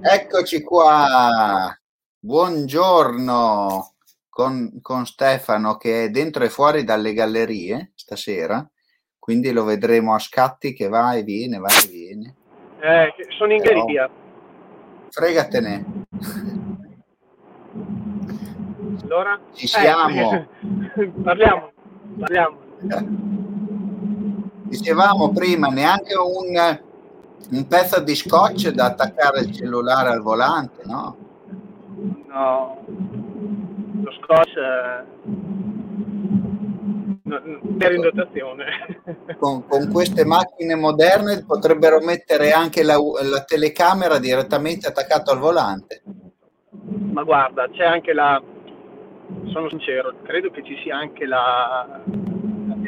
Eccoci qua, buongiorno con, con, Stefano che è dentro e fuori dalle gallerie stasera, quindi lo vedremo a scatti che va e viene, va e viene. Eh, sono in Però, galleria. Fregatene. Allora? Ci siamo. Eh, parliamo, parliamo. Dicevamo prima, neanche un un pezzo di scotch da attaccare il cellulare al volante, no? No, lo scotch è... per in dotazione. Con, con, queste macchine moderne potrebbero mettere anche la, la telecamera direttamente attaccata al volante. Ma guarda, c'è anche la, sono sincero, credo che ci sia anche la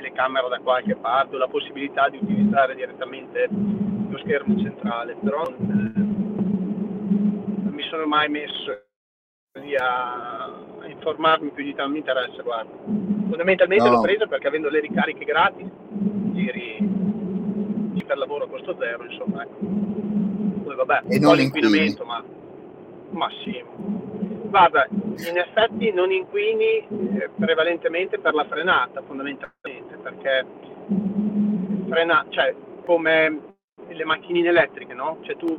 telecamera da qualche parte, la possibilità di utilizzare direttamente lo schermo centrale, però eh, non mi sono mai messo lì a, a informarmi più di tanto, mi interessa, guarda. Fondamentalmente no. l'ho preso perché avendo le ricariche gratis, giri per lavoro a costo zero, insomma, ecco. Poi vabbè, e po' l'inquinamento, ma, ma sì. Guarda, in effetti non inquini eh, prevalentemente per la frenata, fondamentalmente, perché frena, cioè, come le macchinine elettriche, no? Cioè tu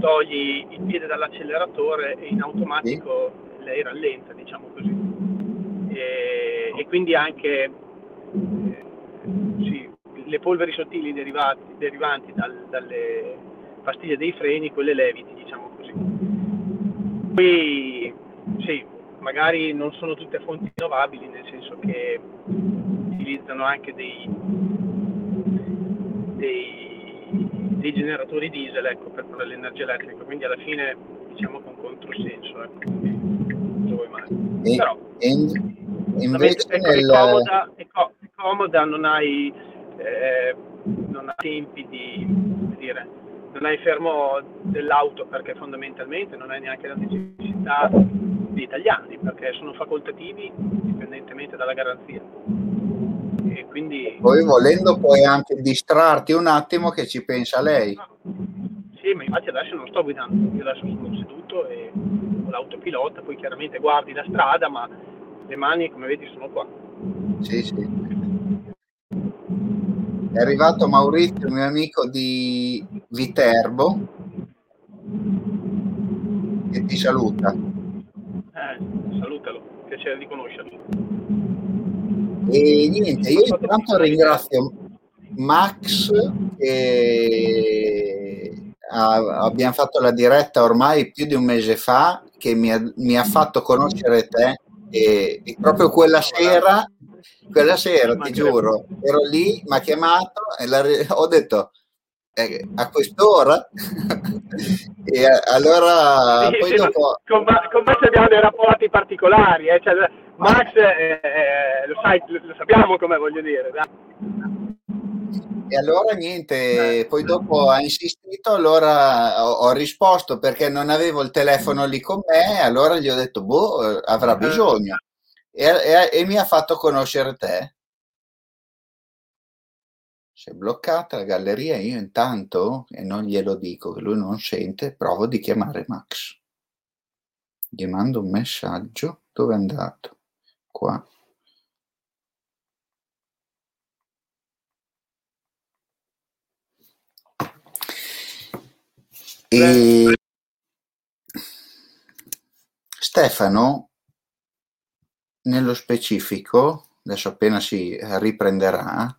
togli il piede dall'acceleratore e in automatico sì. lei rallenta, diciamo così. E, e quindi anche eh, sì, le polveri sottili derivati, derivanti dal, dalle pastiglie dei freni, quelle leviti, diciamo così. Poi sì, magari non sono tutte fonti rinnovabili, nel senso che utilizzano anche dei, dei dei generatori diesel ecco, per produrre l'energia elettrica, quindi alla fine diciamo con controsenso. Ecco. E, Però, e invece ecco, nel... è, comoda, è, co- è, comoda, non hai, eh, non hai tempi di, dire, non hai fermo dell'auto perché fondamentalmente non hai neanche la necessità di italiani perché sono facoltativi indipendentemente dalla garanzia e quindi... Poi volendo puoi anche distrarti un attimo che ci pensa lei. Sì, ma infatti adesso non sto guidando, io adesso sono seduto e ho l'autopilota, poi chiaramente guardi la strada, ma le mani come vedi sono qua. Sì, sì. È arrivato Maurizio, mio amico di Viterbo, e ti saluta. Eh, salutalo, piacere di conoscerlo. E niente, io intanto ringrazio Max che ha, abbiamo fatto la diretta ormai più di un mese fa che mi ha, mi ha fatto conoscere te e, e, proprio quella sera, quella sera ti giuro, ero lì, mi ha chiamato e la, ho detto eh, a quest'ora e allora sì, poi sì, dopo... con, con me abbiamo dei rapporti particolari eh, cioè, Max eh, eh, lo sai lo sappiamo come voglio dire e allora niente eh. poi dopo ha insistito allora ho, ho, risposto perché non avevo il telefono lì con me allora gli ho detto boh avrà eh. bisogno e, e, e mi ha fatto conoscere te si è bloccata la galleria, io intanto, e non glielo dico che lui non sente, provo di chiamare Max. Gli mando un messaggio. Dove è andato? Qua. E Stefano, nello specifico, adesso appena si riprenderà,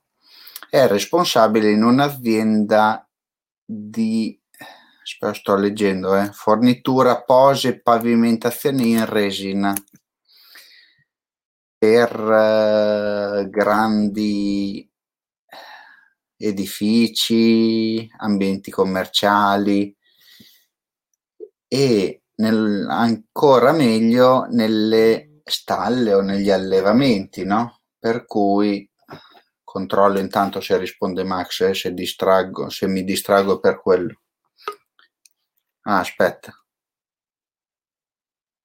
è responsabile in un'azienda di sto leggendo, eh, fornitura pose e pavimentazione in resina per eh, grandi edifici, ambienti commerciali e nel, ancora meglio nelle stalle o negli allevamenti, no? Per cui controllo intanto se risponde Max eh, se, distraggo, se mi distraggo per quello. Ah, aspetta.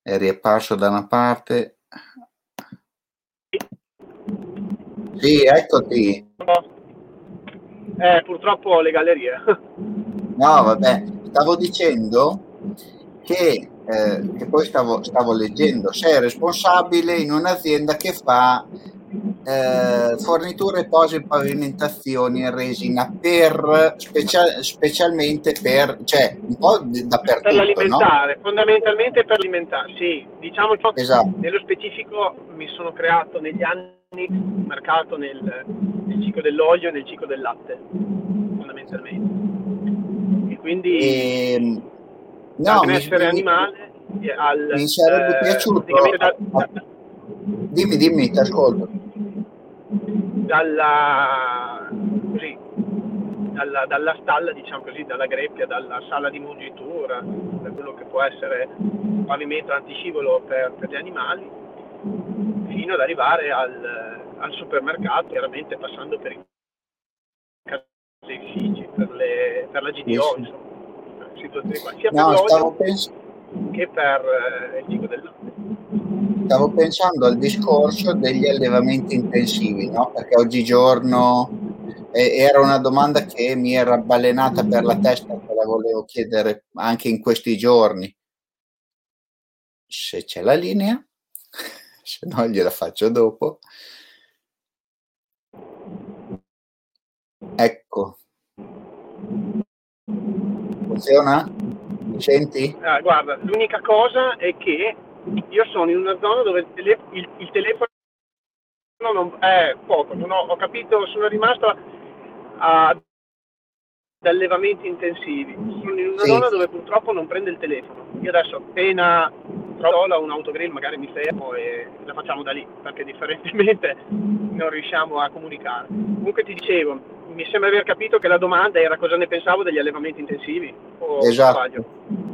È riapparso da una parte. Sì, eccoti. Eh, purtroppo le gallerie. No, vabbè. stavo dicendo che, eh, che poi stavo, stavo, leggendo, sei responsabile in un'azienda che fa eh, forniture, pose pavimentazioni in resina per specia- specialmente per, cioè un po' dappertutto. Per l'alimentare, no? fondamentalmente per l'alimentare, sì. Diciamo che esatto. nello specifico mi sono creato negli anni un mercato nel, nel ciclo dell'olio e nel ciclo del latte, fondamentalmente. E quindi e, ehm, no, benessere mi, animale al, mi sarebbe eh, piaciuto da, da, dimmi dimmi ti ascolto dalla, così, dalla, dalla, stalla, diciamo così, dalla greppia, dalla sala di mungitura, da quello che può essere un pavimento antiscivolo per, per gli animali, fino ad arrivare al, al supermercato, chiaramente passando per i caseifici, per, le, per la GDO, sì. insomma, situazioni qua, sia no, per l'olio pens- che per eh, il ciclo del latte stavo pensando al discorso degli allevamenti intensivi, no? perché oggigiorno era una domanda che mi era balenata per la testa, che la volevo chiedere anche in questi giorni. Se c'è la linea, se no gliela faccio dopo. Ecco. Funziona? Mi senti? Ah, guarda, l'unica cosa è che io sono in una zona dove il, tele, il, il telefono non è poco, non ho, ho capito, sono rimasto ad allevamenti intensivi. Sono in una sì. zona dove purtroppo non prende il telefono. Io adesso appena trovo un autogrill magari mi fermo e la facciamo da lì, perché differentemente non riusciamo a comunicare. Comunque ti dicevo, mi sembra aver capito che la domanda era cosa ne pensavo degli allevamenti intensivi. esatto.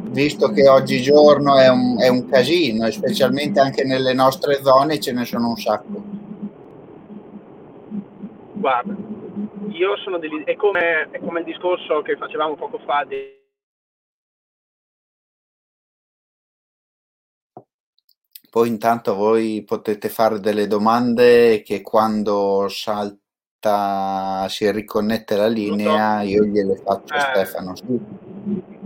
Visto che oggigiorno è un, è un casino, e specialmente anche nelle nostre zone ce ne sono un sacco. Guarda, io sono dell'idea, è come, è come il discorso che facevamo poco fa di, Poi intanto voi potete fare delle domande che quando salta, si riconnette la linea, io gliele faccio a eh, Stefano. Sì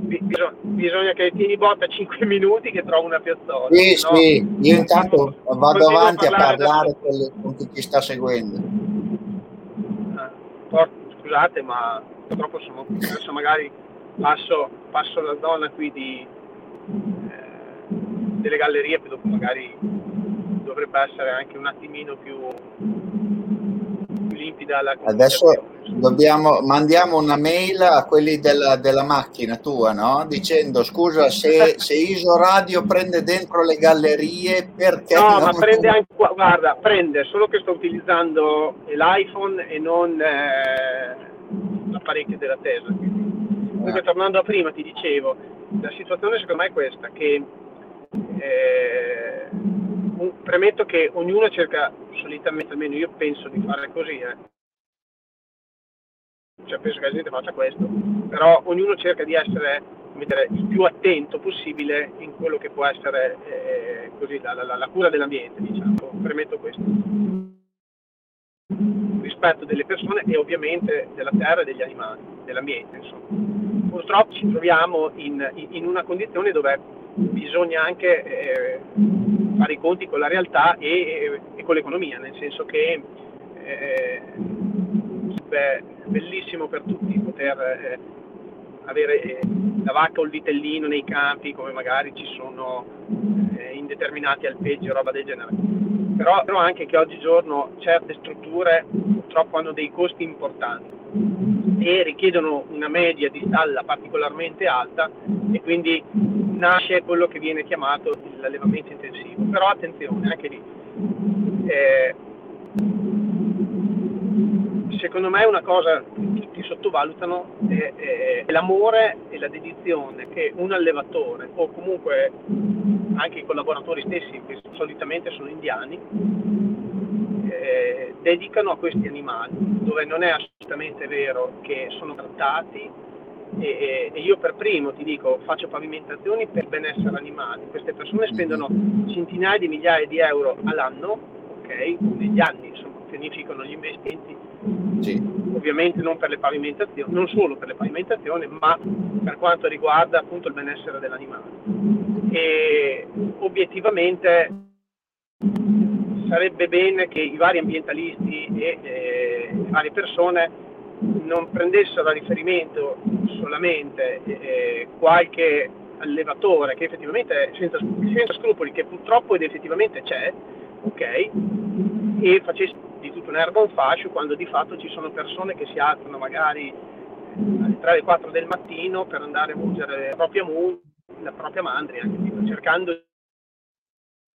bisogna, bisogna che tieni botta 5 minuti che trovo una piazzola. Sì, no? sì, io intanto vado avanti a parlare, con, chi ci sta seguendo. Eh, scusate, ma purtroppo sono adesso magari passo, passo la zona qui di, eh, delle gallerie, che dopo magari dovrebbe essere anche un attimino più limpida la Adesso dobbiamo, mandiamo una mail a quelli della, della macchina tua, no? Dicendo scusa se, se Iso Radio prende dentro le gallerie perché... No, ma prende anche, guarda, prende, solo che sto utilizzando l'iPhone e non eh, l'apparecchio della Tesla. Comunque, ah. tornando a prima, ti dicevo, la situazione secondo me è questa, che eh, premetto che ognuno cerca solitamente, almeno io penso di fare così, eh, cioè penso che la gente faccia questo, però ognuno cerca di essere dire, il più attento possibile in quello che può essere eh, così, la, la, la, cura dell'ambiente, diciamo, premetto questo. Rispetto delle persone e ovviamente della terra e degli animali, dell'ambiente, insomma. Purtroppo ci troviamo in, in una condizione dove bisogna anche eh, fare i conti con la realtà e, e, con l'economia, nel senso che eh, sarebbe bellissimo per tutti poter eh, avere eh, la vacca o il vitellino nei campi come magari ci sono eh, in determinati alpeggi o roba del genere. Però, però anche che oggigiorno certe strutture purtroppo hanno dei costi importanti e richiedono una media di stalla particolarmente alta e quindi nasce quello che viene chiamato l'allevamento intensivo. Però attenzione, anche lì, eh, secondo me una cosa che tutti sottovalutano è, è, è, l'amore e la dedizione che un allevatore o comunque anche i collaboratori stessi, che solitamente sono indiani, eh, dedicano a questi animali, dove non è assolutamente vero che sono trattati e, e, io per primo ti dico faccio pavimentazioni per benessere animali, queste persone spendono centinaia di migliaia di euro all'anno, ok, negli anni insomma pianificano gli investimenti sì. ovviamente non non solo per le pavimentazioni, ma per quanto riguarda appunto il benessere dell'animale. E obiettivamente sarebbe bene che i vari ambientalisti e eh, le varie persone non prendessero a riferimento solamente eh, qualche allevatore che effettivamente senza, senza, scrupoli, che purtroppo ed effettivamente c'è, ok? E facesse di tutto un'erba un fascio quando di fatto ci sono persone che si alzano magari alle 3 alle 4 del mattino per andare a mungere la propria, mu- la propria mandria, cercando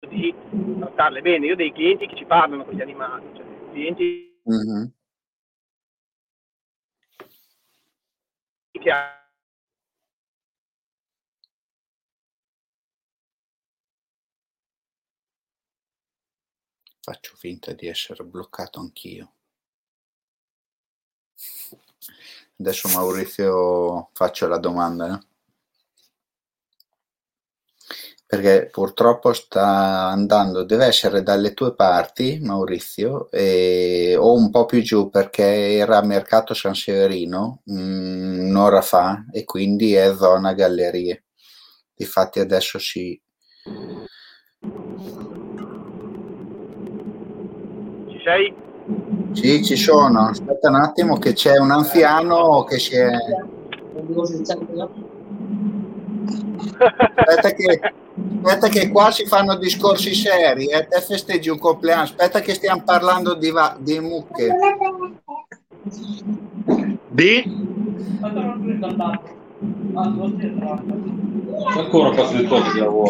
di trattarle bene. Io ho dei clienti che ci parlano con gli animali, cioè clienti mm-hmm. che Faccio finta di essere bloccato anch'io. Adesso Maurizio faccio la domanda. No? Perché purtroppo sta andando, deve essere dalle tue parti, Maurizio, e, o un po' più giù perché era a Mercato San Severino mh, un'ora fa e quindi è zona gallerie. Difatti adesso si, sei? Sì, ci sono. Aspetta un attimo che c'è un anziano che si è... Aspetta che, aspetta che qua si fanno discorsi seri e eh. te festeggi un compleanno. Aspetta che stiamo parlando di, va- di mucche. Di? Ancora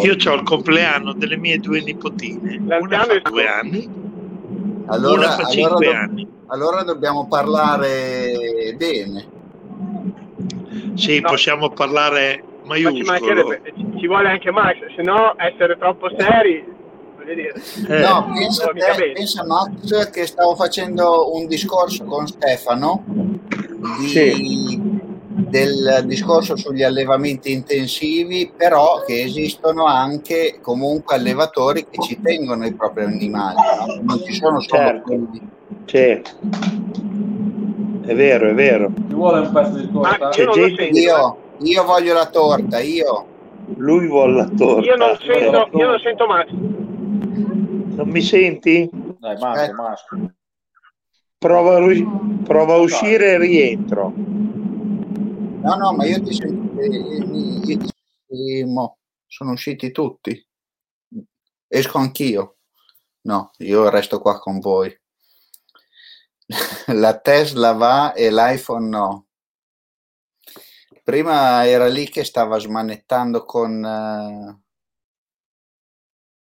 Io ho il compleanno delle mie due nipotine. Una fa due anni allora, Una fa cinque allora, anni. Allora dobbiamo parlare bene. Sì, no. possiamo parlare maiuscolo. Ci, ci vuole anche Max, se no essere troppo seri eh. No, pensa, te, pensa Max che stavo facendo un discorso con Stefano di, sì del discorso sugli allevamenti intensivi, però che esistono anche comunque allevatori che ci tengono i propri animali, no? non ci sono solo certo. quelli. Certo. È vero, è vero. Ci vuole un pezzo di torta? C'è gente... io, io voglio la torta, io. Lui vuole la torta. Io non sento, io non sento Max. Non mi senti? Dai, Max, Max. Prova, prova a uscire e rientro. No, no, ma io ti sento. Eh, eh, sono usciti tutti. Esco anch'io. No, io resto qua con voi. La Tesla va e l'iPhone no. Prima era lì che stava smanettando con,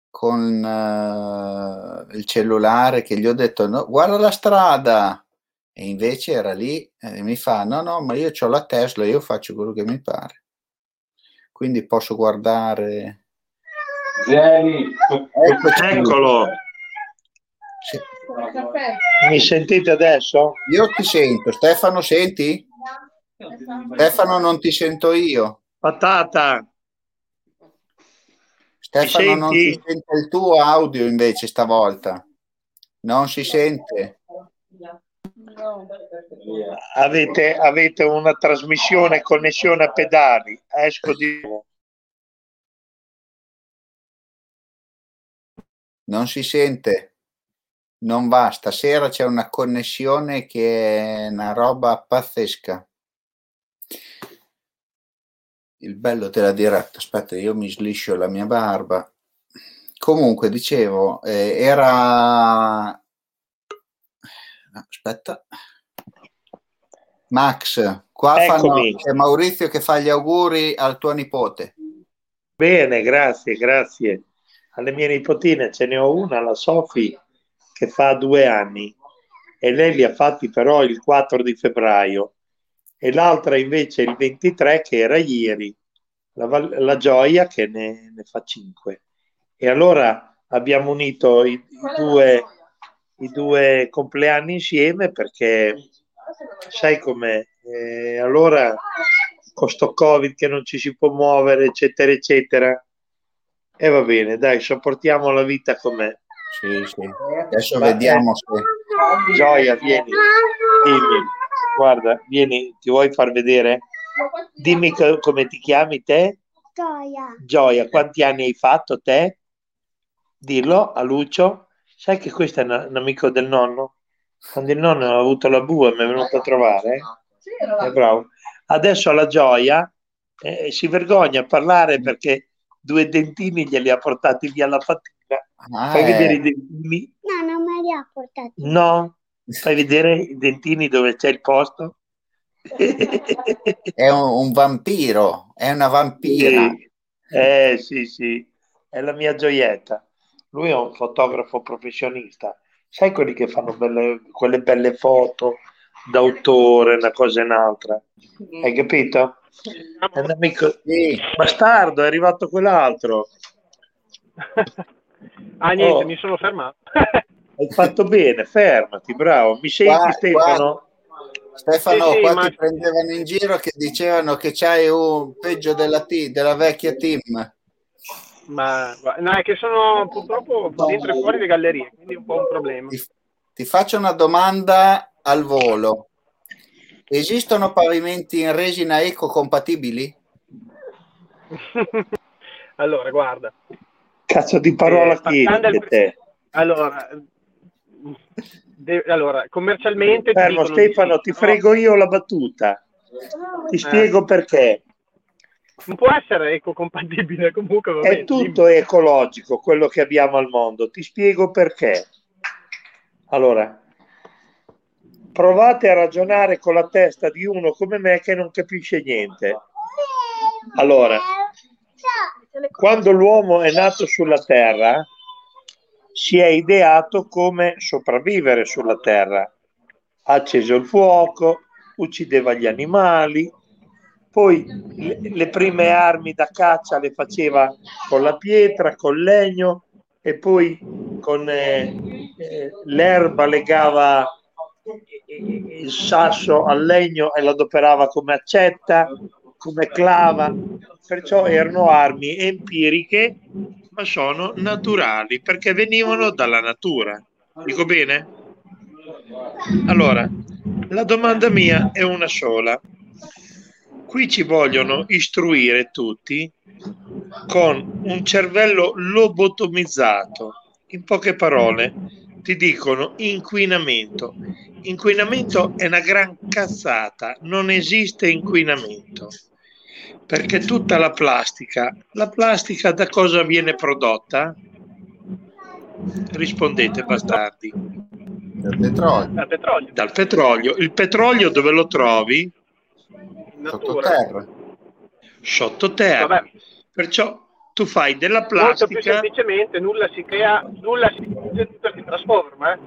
con uh, il cellulare che gli ho detto no, guarda la strada e invece era lì e mi fa: No, no, ma io ho la Tesla, io faccio quello che mi pare. Quindi posso guardare. Vieni, eccolo. Sì. Mi sentite adesso? Io ti sento. Stefano, senti? Stefano, non ti sento io. Patata. Stefano, non si sente il tuo audio invece stavolta. Non si sente. Avete, avete una trasmissione connessione a pedali. Esco di Non si sente. Non va. Stasera c'è una connessione che è una roba pazzesca. Il bello della diretta. Aspetta, io mi sliscio la mia barba. Comunque, dicevo, eh, era aspetta. Max, qua fanno, c'è Maurizio che fa gli auguri al tuo nipote. Bene, grazie, grazie. Alle mie nipotine ce ne ho una, la Sofi, che fa due anni e lei li ha fatti però il 4 di febbraio e l'altra invece il 23 che era ieri, la, la Gioia che ne, ne fa 5. E allora abbiamo unito i, i due i due compleanni insieme perché sai com'è, eh, allora con sto covid che non ci si può muovere eccetera eccetera e va bene dai sopportiamo la vita com'è sì, sì. adesso Beh, vediamo se Gioia vieni Dimmi, guarda, vieni, ti vuoi far vedere? Dimmi co- come ti chiami te? Gioia. Gioia, quanti anni hai fatto te? Dillo a Lucio. Sai che questo è un, un amico del nonno? Quando il nonno ha avuto la bua mi è venuto a trovare. È bravo. Adesso la Gioia eh, si vergogna a parlare perché due dentini glieli ha portati via la fatina. Ah, Fai eh. vedere i dentini? No, non me li ha portati. No, fai vedere i dentini dove c'è il posto? È un, un vampiro, è una vampira. Sì. Eh sì, sì, è la mia gioietta. Lui è un fotografo professionista. Sai quelli che fanno belle, quelle belle foto d'autore, una cosa e un'altra. Hai capito? È un amico Sì, bastardo, è arrivato quell'altro. ah, niente, Oh. mi sono fermato. Hai fatto bene, fermati, bravo. Mi senti Qua- Stefano? Stefano, Sì, sì, qua ma- ti prendevano in giro che dicevano che c'hai un peggio della, ti- della vecchia team. Ma no, è che sono purtroppo dentro e fuori le gallerie, quindi è un po' un problema. Ti, ti faccio una domanda al volo. Esistono pavimenti in resina ecocompatibili? allora, guarda. Cazzo di parola Eh, chiedi che te. Allora, de- allora commercialmente ti Fermo di Stefano, ti però frego io la battuta. Ti Eh. spiego perché. Non può essere ecocompatibile comunque. va È tutto ecologico quello che abbiamo al mondo. Ti spiego perché. Allora, provate a ragionare con la testa di uno come me che non capisce niente. Allora, quando l'uomo è nato sulla Terra, si è ideato come sopravvivere sulla Terra. Ha acceso il fuoco, uccideva gli animali, poi le, le prime armi da caccia le faceva con la pietra, col legno e poi con eh, eh, l'erba legava il sasso al legno e lo adoperava come accetta, come clava. Perciò erano armi empiriche, ma sono naturali perché venivano dalla natura. Dico bene? Allora, la domanda mia è una sola. Qui ci vogliono istruire tutti con un cervello lobotomizzato. In poche parole, ti dicono inquinamento. Inquinamento è una gran cazzata, non esiste inquinamento. Perché tutta la plastica, la plastica da cosa viene prodotta? Rispondete bastardi. Dal petrolio, Dal petrolio. Il petrolio dove lo trovi? Sottoterra. Sottoterra. Vabbè, Perciò tu fai della molto più plastica. semplicemente nulla si crea, nulla si, tutto si trasforma. eh.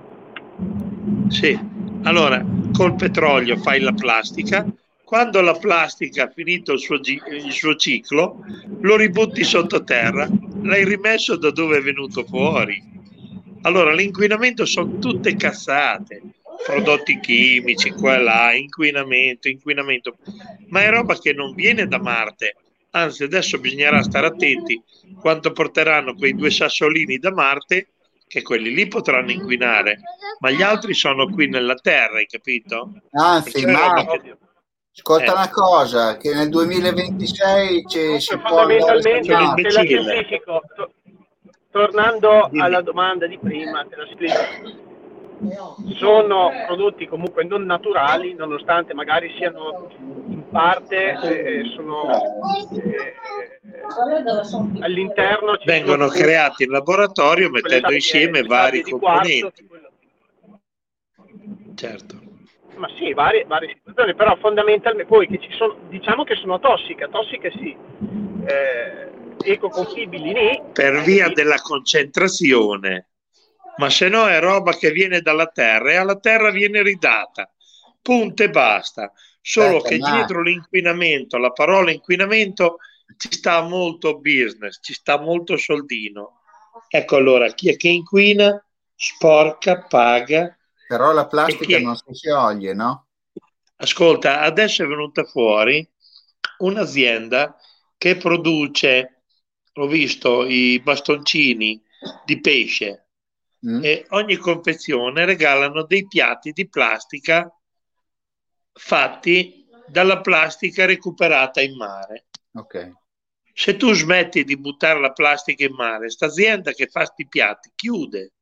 Sì, allora col petrolio fai la plastica, quando la plastica ha finito il suo, il suo ciclo, lo ributti sottoterra, l'hai rimesso da dove è venuto fuori. Allora l'inquinamento sono tutte cazzate, prodotti chimici, qua e là, inquinamento, inquinamento, ma è roba che non viene da Marte. Anzi, adesso bisognerà stare attenti quanto porteranno quei due sassolini da Marte, che quelli lì potranno inquinare, ma gli altri sono qui nella Terra, hai capito? Anzi, c'è ma che- ascolta Eh. una cosa, che nel 2026 ci, si Comunque, può andare fondamentalmente tornando Dimmi. alla domanda di prima, te la semplifico. Sono prodotti comunque non naturali, nonostante magari siano in parte eh, sono eh, all'interno vengono creati in laboratorio mettendo insieme vari componenti. Certo. ma sì, varie, varie situazioni, però fondamentalmente poi che ci sono, diciamo che sono tossiche, tossiche sì, eh, ecocompibili né, Per via della concentrazione. Ma se no è roba che viene dalla terra e alla terra viene ridata. Punto e basta. Solo Aspetta, che ma- dietro l'inquinamento, la parola inquinamento, ci sta molto business, ci sta molto soldino. Ecco allora, chi è che inquina, sporca, paga. Però la plastica non si scioglie, no? Ascolta, adesso è venuta fuori un'azienda che produce, ho visto i bastoncini di pesce Mm? e ogni confezione regalano dei piatti di plastica fatti dalla plastica recuperata in mare. Ok. Se tu smetti di buttare la plastica in mare, sta azienda che fa sti piatti chiude,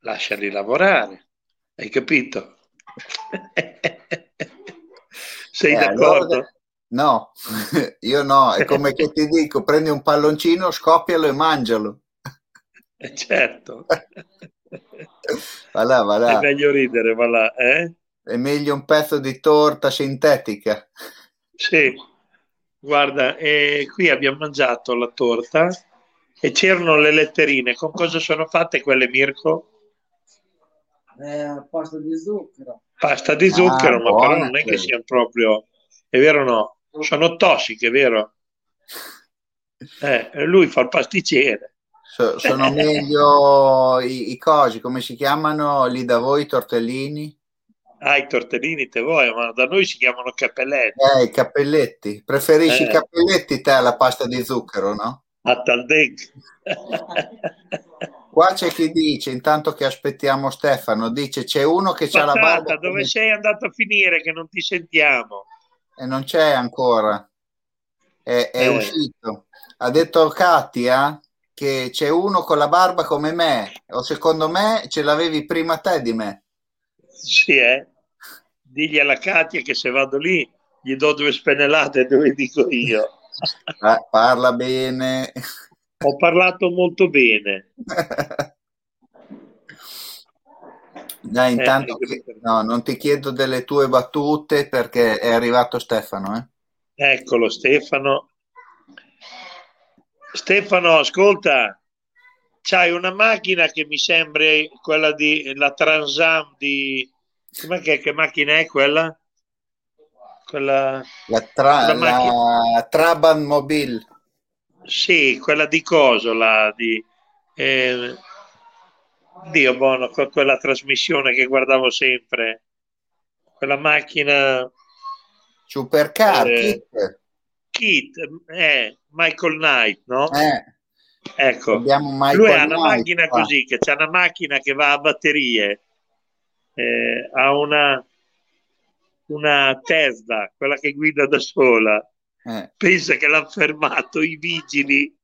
lasciali lavorare, hai capito? Sei Eh, d'accordo? allora- No, io no, è come che ti dico, prendi un palloncino, scoppialo e mangialo. Eh, certo, Va là, va è meglio ridere, va là, eh? È meglio un pezzo di torta sintetica. Sì, guarda, eh, qui abbiamo mangiato la torta e c'erano le letterine. Con cosa sono fatte quelle, Mirko? Eh, pasta di zucchero. Pasta di zucchero, ma buone però non è che siano proprio... È vero o no? Sono tossiche, vero? Eh, lui fa il pasticcere. So- sono meglio i, i cosi, come si chiamano lì da voi, i tortellini? Ah, i tortellini te vuoi, ma da noi si chiamano cappelletti. Eh, i cappelletti. Preferisci Eh. i cappelletti te alla pasta di zucchero, no? A Taldec. Qua c'è chi dice, intanto che aspettiamo Stefano, dice c'è uno che ha la barba dove sei andato a finire che non ti sentiamo? e non c'è ancora. È, è Eh. uscito. Ha detto Katia che c'è uno con la barba come me, o secondo me ce l'avevi prima te di me. Sì, eh? Digli alla Katia che se vado lì gli do due spennellate dove dico io. Eh, parla bene. Ho parlato molto bene. Dai, intanto Eh, no, non ti chiedo delle tue battute perché è arrivato Stefano, eh? Eccolo Stefano. Stefano, ascolta, c'hai una macchina che mi sembra quella di la Transam di... Com'è che, che macchina è quella? Quella... La, tra- La la Trabant Mobile. Sì, quella di Cosola, di... eh, Dio buono, que- quella trasmissione che guardavo sempre. Quella macchina... Supercar, Eh, Kit. Kit, eh, Michael Knight, no? Eh, Ecco, lui ha una macchina qua. così, che c'è una macchina che va a batterie, eh, ha una, una Tesla, quella che guida da sola. Eh, Pensa che l'hanno fermato i vigili,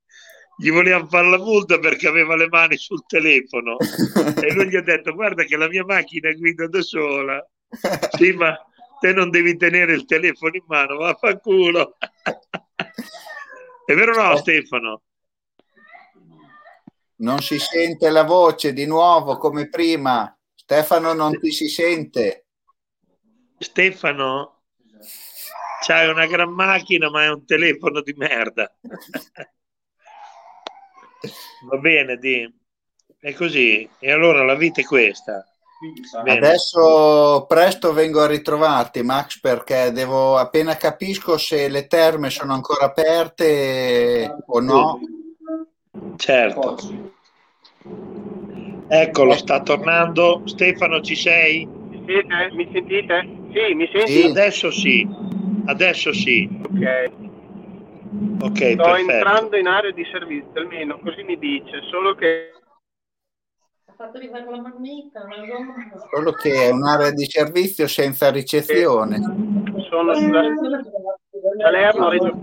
gli volevano fare la multa perché aveva le mani sul telefono. E lui gli ha detto: Guarda, che la mia macchina guida da sola. Sì, ma te non devi tenere il telefono in mano, vaffanculo. È vero o no, Stefano? Non si sente la voce di nuovo come prima. Stefano, non ti si sente. Stefano, c'hai una gran macchina, ma è un telefono di merda. Va bene, Di. È così. E allora la vita è questa. Adesso presto vengo a ritrovarti, Max, perché devo appena capisco se le terme sono ancora aperte o no. Certo. Eccolo, sta tornando. Stefano, ci sei? Mi sentite? Mi sentite? Sì, mi senti? Sì. Adesso sì. Adesso sì. Ok. Ok, Sto perfetto. entrando in area di servizio, almeno così mi dice, solo che fatto con la marmita, la. Solo che è un'area di servizio senza ricezione. sono sulla Salerno, Reggio.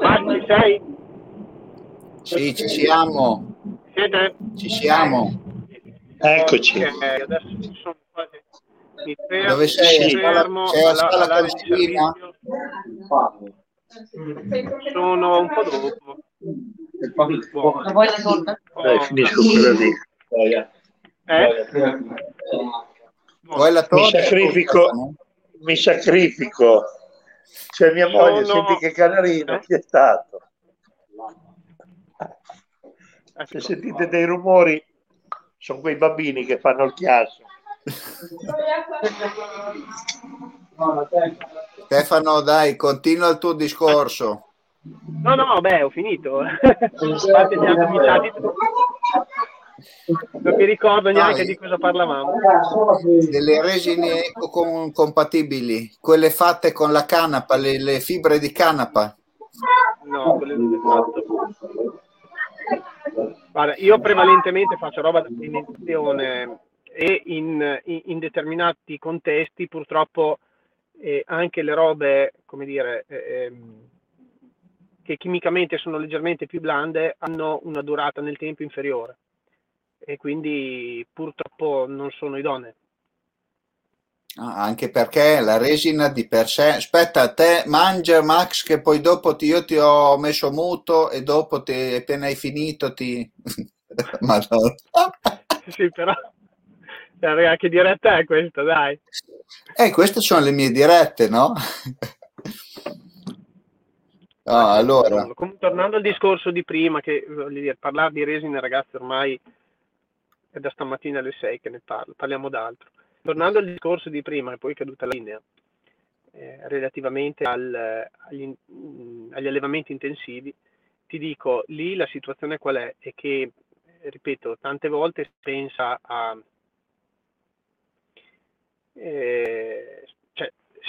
Ma ci sei? Sì, ci siamo, Siete? ci siamo. Eccoci. Ok, adesso sono quasi... Mi fermo, Dove sei? Sì. fermo all'area di Consilina? servizio. Sono un po' dopo. Buono. La vuoi la torta? Dai, finisco quella lì. Eh? Vuoi la torta? Mi sacrifico. Mi sacrifico. C'è mia moglie, Sono- senti che canarino, Eh? chi è stato? Se sentite dei rumori, sono quei bambini che fanno il chiasso. Stefano, dai, continua il tuo discorso. No, no, beh, ho finito. Infatti siamo cominciati. Non mi ricordo neanche Vai. di cosa parlavamo. Delle resine ecocompatibili, quelle fatte con la canapa, le, le fibre di canapa. No, quello non è fatto. Guarda, io prevalentemente faccio roba da alimentazione e in, in, in determinati contesti purtroppo eh, anche le robe, come dire, eh, ehm, che chimicamente sono leggermente più blande hanno una durata nel tempo inferiore e quindi purtroppo non sono idonee. Ah, anche perché la resina di per sé, aspetta, te mangia Max che poi dopo ti, io ti ho messo muto e dopo ti, appena hai finito ti... Madonna. sì, però eh, che diretta è questa, dai. Eh, queste sono le mie dirette, no? Ah, allora. Tornando al discorso di prima, che voglio dire, parlare di resine, ragazzi, ormai è da stamattina alle 6 che ne parlo, parliamo d'altro. Tornando al discorso di prima, e poi è caduta la linea, eh, relativamente al, agli, agli, allevamenti intensivi, ti dico, lì la situazione qual è? È che, ripeto, tante volte si pensa a... Eh,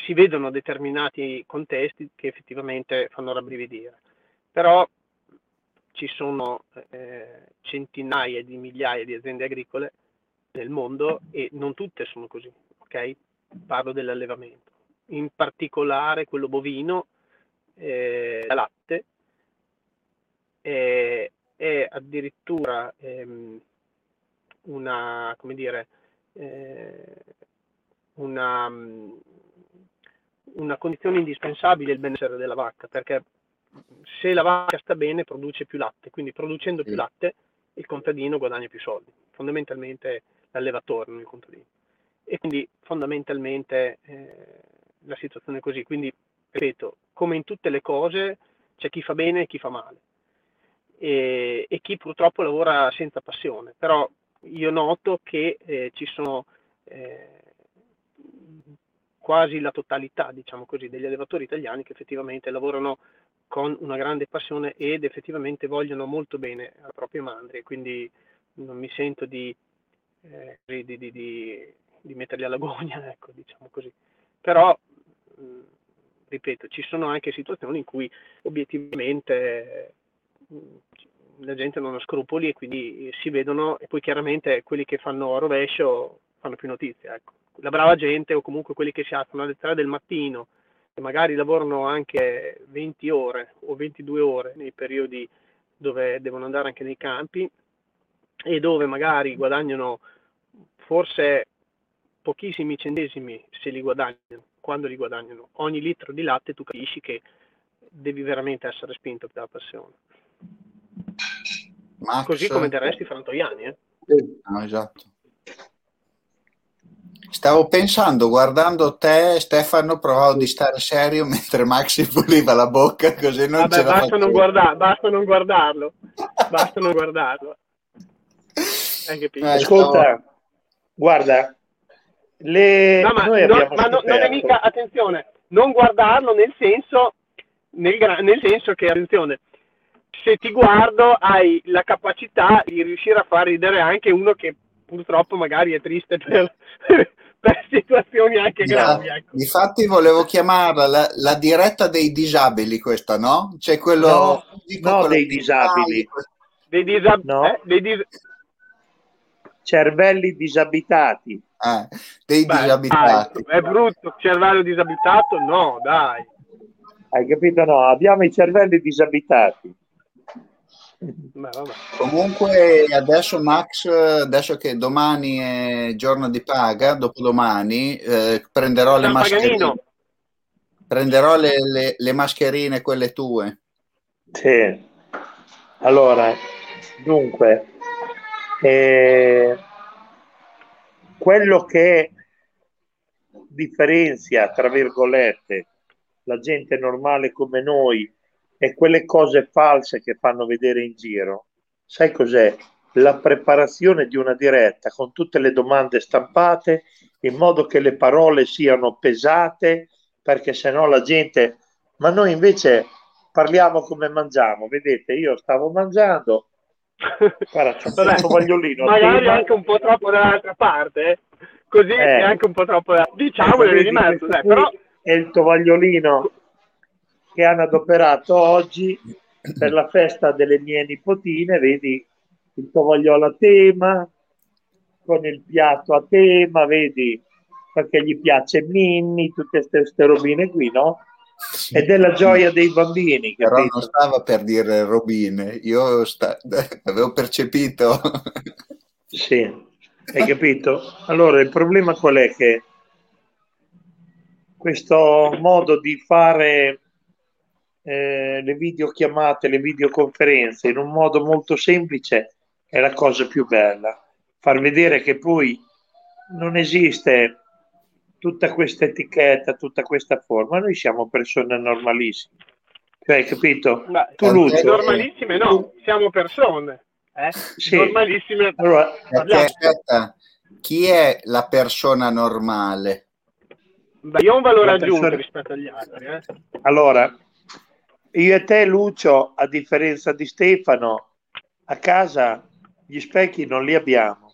si vedono determinati contesti che effettivamente fanno rabbrividire, però ci sono eh, centinaia di migliaia di aziende agricole nel mondo e non tutte sono così, ok? Parlo dell'allevamento, in particolare quello bovino, eh, da latte, eh, è addirittura ehm, una, come dire, eh, una, una condizione indispensabile il benessere della vacca, perché se la vacca sta bene produce più latte, quindi producendo più latte il contadino guadagna più soldi, fondamentalmente l'allevatore, non il contadino. E quindi fondamentalmente eh, la situazione è così. Quindi, ripeto, come in tutte le cose c'è chi fa bene e chi fa male. E, e chi purtroppo lavora senza passione. Però io noto che eh, ci sono eh, quasi la totalità, diciamo così, degli allevatori italiani che effettivamente lavorano con una grande passione ed effettivamente vogliono molto bene alle proprie mandrie, quindi non mi sento di, eh, di, di, di metterli alla gogna, ecco, diciamo così. Però, ripeto, ci sono anche situazioni in cui obiettivamente la gente non ha scrupoli e quindi si vedono e poi chiaramente quelli che fanno rovescio fanno più notizie. Ecco. La brava gente o comunque quelli che si alzano alle 3 del mattino magari lavorano anche 20 ore o 22 ore nei periodi dove devono andare anche nei campi e dove magari guadagnano forse pochissimi centesimi se li guadagnano, quando li guadagnano. Ogni litro di latte tu capisci che devi veramente essere spinto per la passione. Max... Così come del resto i frantoiani. Eh? No, esatto. Stavo pensando, guardando te, Stefano, provavo di stare serio mentre Maxi puliva la bocca, così non Vabbè, basta, non guarda- basta non guardarlo. basta non guardarlo. Eh, Ascolta, stavo... guarda, le... no, ma, no, ma no, non è mica, attenzione, non guardarlo nel senso, nel, nel senso che, attenzione, se ti guardo hai la capacità di riuscire a far ridere anche uno che purtroppo magari è triste per, per situazioni anche gravi. Ecco. Infatti volevo chiamarla la, la, diretta dei disabili questa, no? C'è quello... No, dico, no quello dei disabili. Dei, disab- no. eh? dei dis- cervelli disabitati. Eh, dei Beh, disabitati. Dai, è brutto, cervello disabitato? No, dai. Hai capito? No, abbiamo i cervelli disabitati. Beh, Comunque adesso Max, adesso che domani è giorno di paga, dopodomani eh, prenderò le mascherine. Prenderò le, le, le, mascherine, quelle tue. Sì. Allora, dunque, eh, quello che differenzia, tra virgolette, la gente normale come noi e quelle cose false che fanno vedere in giro. Sai cos'è? La preparazione di una diretta con tutte le domande stampate in modo che le parole siano pesate, perché sennò la gente... Ma noi invece parliamo come mangiamo. Vedete, io stavo mangiando, guarda, c'è un tovagliolino. Magari prima. anche un po' troppo dall'altra parte, eh? così eh. è anche un po' troppo... Diciamo, di mezzo, dai, però... E il tovagliolino che hanno adoperato oggi per la festa delle mie nipotine, vedi il tovagliolo a tema, con il piatto a tema, vedi, perché gli piace Minnie, tutte queste robine qui, no? Sì. Ed è la gioia dei bambini, Però capito? non stava per dire robine, io sta- avevo percepito. Sì, hai capito? Allora, il problema qual è? Che questo modo di fare eh, le videochiamate, le videoconferenze in un modo molto semplice è la cosa più bella. Far vedere che poi non esiste tutta questa etichetta, tutta questa forma, noi siamo persone normalissime. Cioè, hai capito? Beh, Tu, Lucio, normalissime no, siamo persone. Eh? Sì. Normalissime. allora, Perché aspetta, chi è la persona normale? Beh, io ho un valore aggiunto persona- rispetto agli altri. Eh? Allora, io e te, Lucio, a differenza di Stefano, a casa gli specchi non li abbiamo.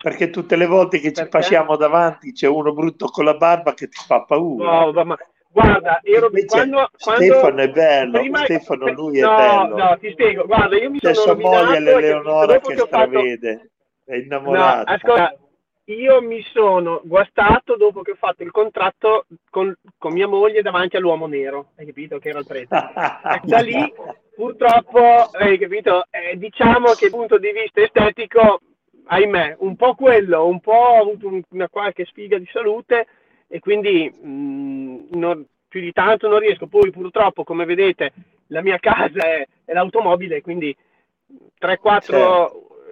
Perché tutte le volte che ci Perché? passiamo davanti c'è uno brutto con la barba che ti fa paura. No, ma- guarda, ero Invece quando, quando Stefano è bello, prima- Stefano lui è no, bello. No, ti spiego, guarda, io mi C'è sono sua moglie l'Eleonora dopo che ho fatto- stravede, è No, innamorata. ascolta, io mi sono guastato dopo che ho fatto il contratto con, con mia moglie davanti all'uomo nero, hai capito? Che era il prete. Da lì, purtroppo, hai capito? Eh, diciamo che dal punto di vista estetico, ahimè, un po' quello, un po' ho avuto un- una qualche sfiga di salute e quindi mh, non- più di tanto non riesco. Poi purtroppo, come vedete, la mia casa è, è l'automobile, quindi 3,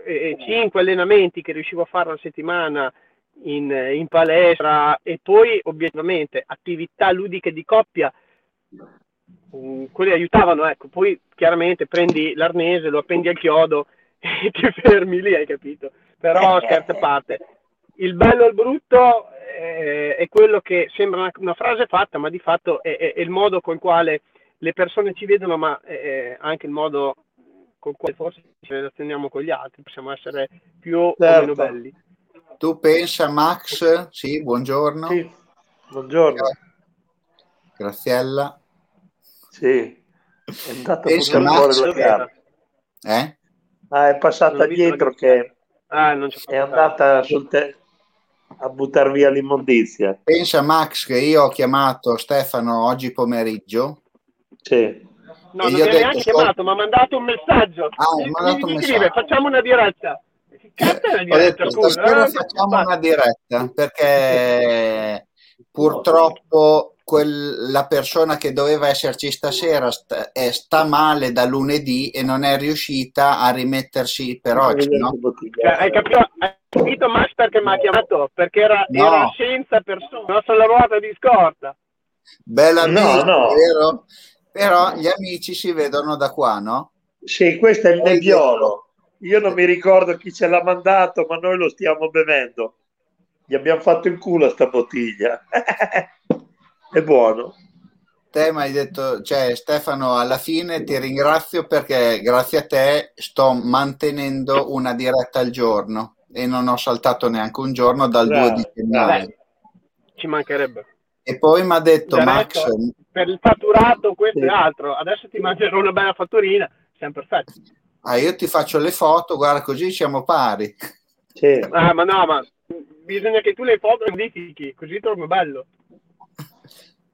4 e 5 allenamenti che riuscivo a fare alla settimana in, in palestra e poi obiettivamente attività ludiche di coppia mm, quelli aiutavano ecco. Poi chiaramente prendi l'arnese lo appendi al chiodo e ti fermi lì hai capito? Però scherzo a parte il bello e il brutto eh, è quello che sembra una, una frase fatta ma di fatto è, è- è il modo con il quale le persone ci vedono ma è anche il modo con cui forse ci relazioniamo con gli altri possiamo essere più o Certo. meno belli Tu pensa, Max? Sì, buongiorno. Sì, buongiorno. Graziella. Sì, è andata Pensa, Max. Eh? Ah, è passata dietro che ah è andata sul te- a buttare via l'immondizia. Pensa, Max, che io ho chiamato Stefano oggi pomeriggio. Sì. No E non gli ho mi ha neanche chiamato mi ha mandato un messaggio Ah, mi mi, mandato mi un scrive facciamo una diretta Che cazzo è una Ho diretta detto, scusa eh? facciamo una diretta perché purtroppo quel- la persona che doveva esserci stasera sta, è- sta male da lunedì e non è riuscita a rimettersi per oggi, no? Cioè, hai, capito, hai capito Max perché mi ha chiamato? Perché era, No. era senza persona, no, sono lavorato di scorta. Bella No, amica, no. vero? Però gli amici si vedono da qua, no? Sì, questo è il nebbiolo. Io non mi ricordo chi ce l'ha mandato, ma noi lo stiamo bevendo. Gli abbiamo fatto il culo a sta bottiglia. è buono. Te mi hai detto, cioè Stefano, alla fine ti ringrazio perché grazie a te sto mantenendo una diretta al giorno e non ho saltato neanche un giorno dal Bravo, 2 di gennaio. Ci mancherebbe. E poi mi ha detto Max, per il fatturato, questo e altro. Adesso ti mangerò una bella fatturina, siamo perfetti. ah, io ti faccio le foto, guarda così siamo pari. Sì. Ah, ma no, ma bisogna che tu le foto le modifichi, così torno bello.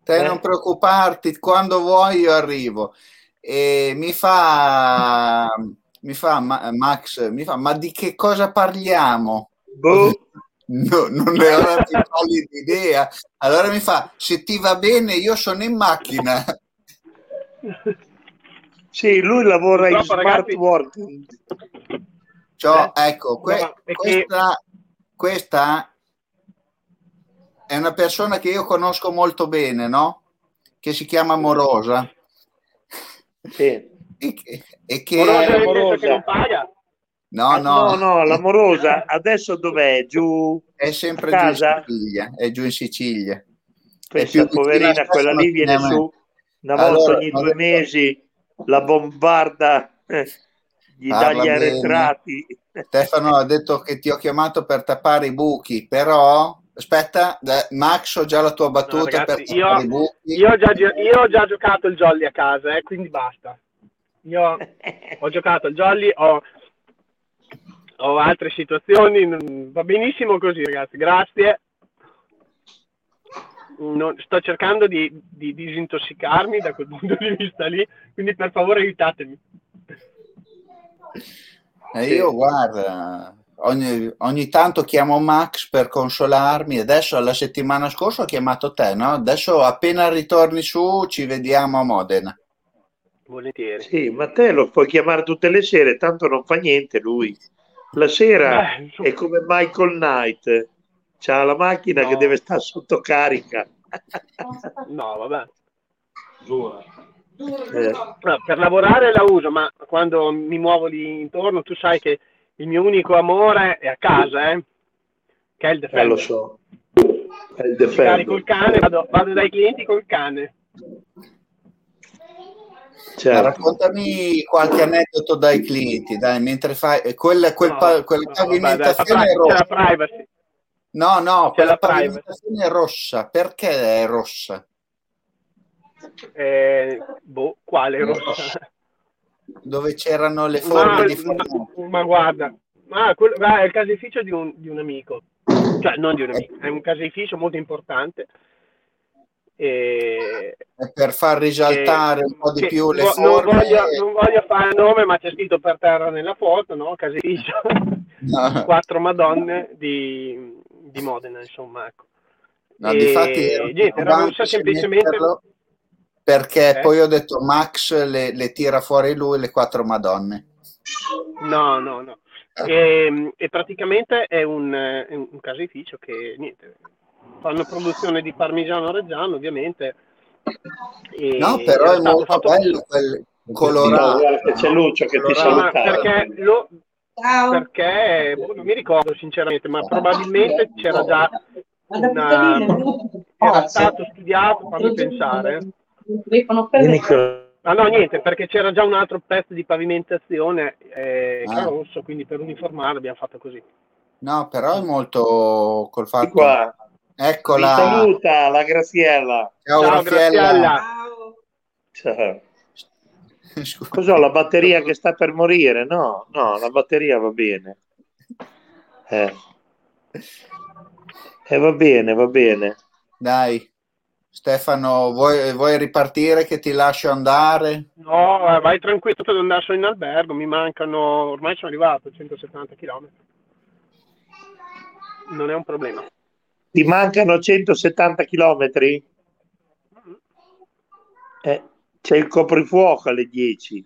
Te Eh. non preoccuparti, quando vuoi io arrivo. E mi fa, mi fa Ma- Max, mi fa, ma di che cosa parliamo? Boh. No, non ne ho la più pallida idea. Allora mi fa, se ti va bene, io sono in macchina. Sì, lui lavora in Purtroppo, smart ragazzi- working. Cioè, Eh? ecco, que- No, è che- questa, questa è una persona che io conosco molto bene, no? Che si chiama Morosa. Sì. E che, e che- Morosa senso amorosa. che non paga. No, no, no, no, l'amorosa adesso dov'è? Giù è sempre a giù in? Sicilia. È giù in Sicilia. Vicina poverina, quella lì viene su una Allora, volta ogni ho due detto- mesi, la bombarda, eh, gli dà gli arretrati. Stefano ha detto che ti ho chiamato per tappare i buchi, però aspetta, da- Max, ho già la tua battuta No, per ragazzi, tappare io- i buchi. Io ho già, io ho già giocato il jolly a casa, eh, quindi basta. Io ho giocato il jolly, ho, ho altre situazioni, va benissimo così ragazzi, grazie. Non- sto cercando di, di disintossicarmi da quel punto di vista lì, quindi per favore aiutatemi. E io guarda, ogni, ogni tanto chiamo Max per consolarmi. Adesso la settimana scorsa ho chiamato te, no? Adesso appena ritorni su ci vediamo a Modena. Volentieri. Sì, ma te lo puoi chiamare tutte le sere, tanto non fa niente lui. La sera Eh, è come Michael Knight, c'ha la macchina No. che deve stare sotto carica. no, vabbè. Eh, No, per lavorare la uso, ma quando mi muovo lì intorno, tu sai che il mio unico amore è a casa, eh? Che è il eh, Defender. lo so. È il Mi carico il Defender. cane, vado, vado dai clienti col cane. Ma Certo. raccontami qualche aneddoto dai clienti, dai, mentre fai eh, quel, quel No, pa- quella no, vabbè, pavimentazione c'è rossa. la privacy. No, no, C'è quella la privacy. pavimentazione rossa, perché è rossa? Eh, boh, quale rossa? Dove c'erano le Ma, forme di ma- formaggio. ma guarda, ma quello- va, è il caseificio di un, di un amico, cioè non di un amico, è un caseificio molto importante. E, per far risaltare un po' di più le vo- non, forme. voglio, non voglio fare il nome, ma c'è scritto per terra nella foto, no? Caseificio, No. quattro madonne di, di Modena, insomma, ecco. No, E difatti niente, era se semplicemente perché Eh? poi ho detto Max le, le tira fuori lui le quattro madonne. No, no, no. E, e praticamente è un, un caseificio che niente, fanno produzione di parmigiano reggiano, ovviamente. E No, però è stato molto fatto- bello quel No, colorato. che c'è Lucio che ti No, salutava. perché, lo, perché non mi ricordo sinceramente, ma probabilmente c'era già una, era stato studiato, fammi pensare. Ah no, niente, perché c'era già un altro pezzo di pavimentazione eh, che Ah. rosso, quindi per uniformarlo abbiamo fatto così. No, però è molto col fatto. qua. Eccola. saluta la Graziella. Ciao, Ciao, Graziella. Graziella. Ciao. Ciao. Scusa. Cos'ho la batteria che sta per morire? No, no, la batteria va bene. Eh. Eh, va bene, va bene. Dai, Stefano, vuoi, vuoi ripartire che ti lascio andare? No, eh, vai tranquillo, devo andare solo in albergo, mi mancano, ormai sono arrivato a 170 km. Non è un problema. Ti mancano 170 chilometri? Eh, c'è il coprifuoco alle 10.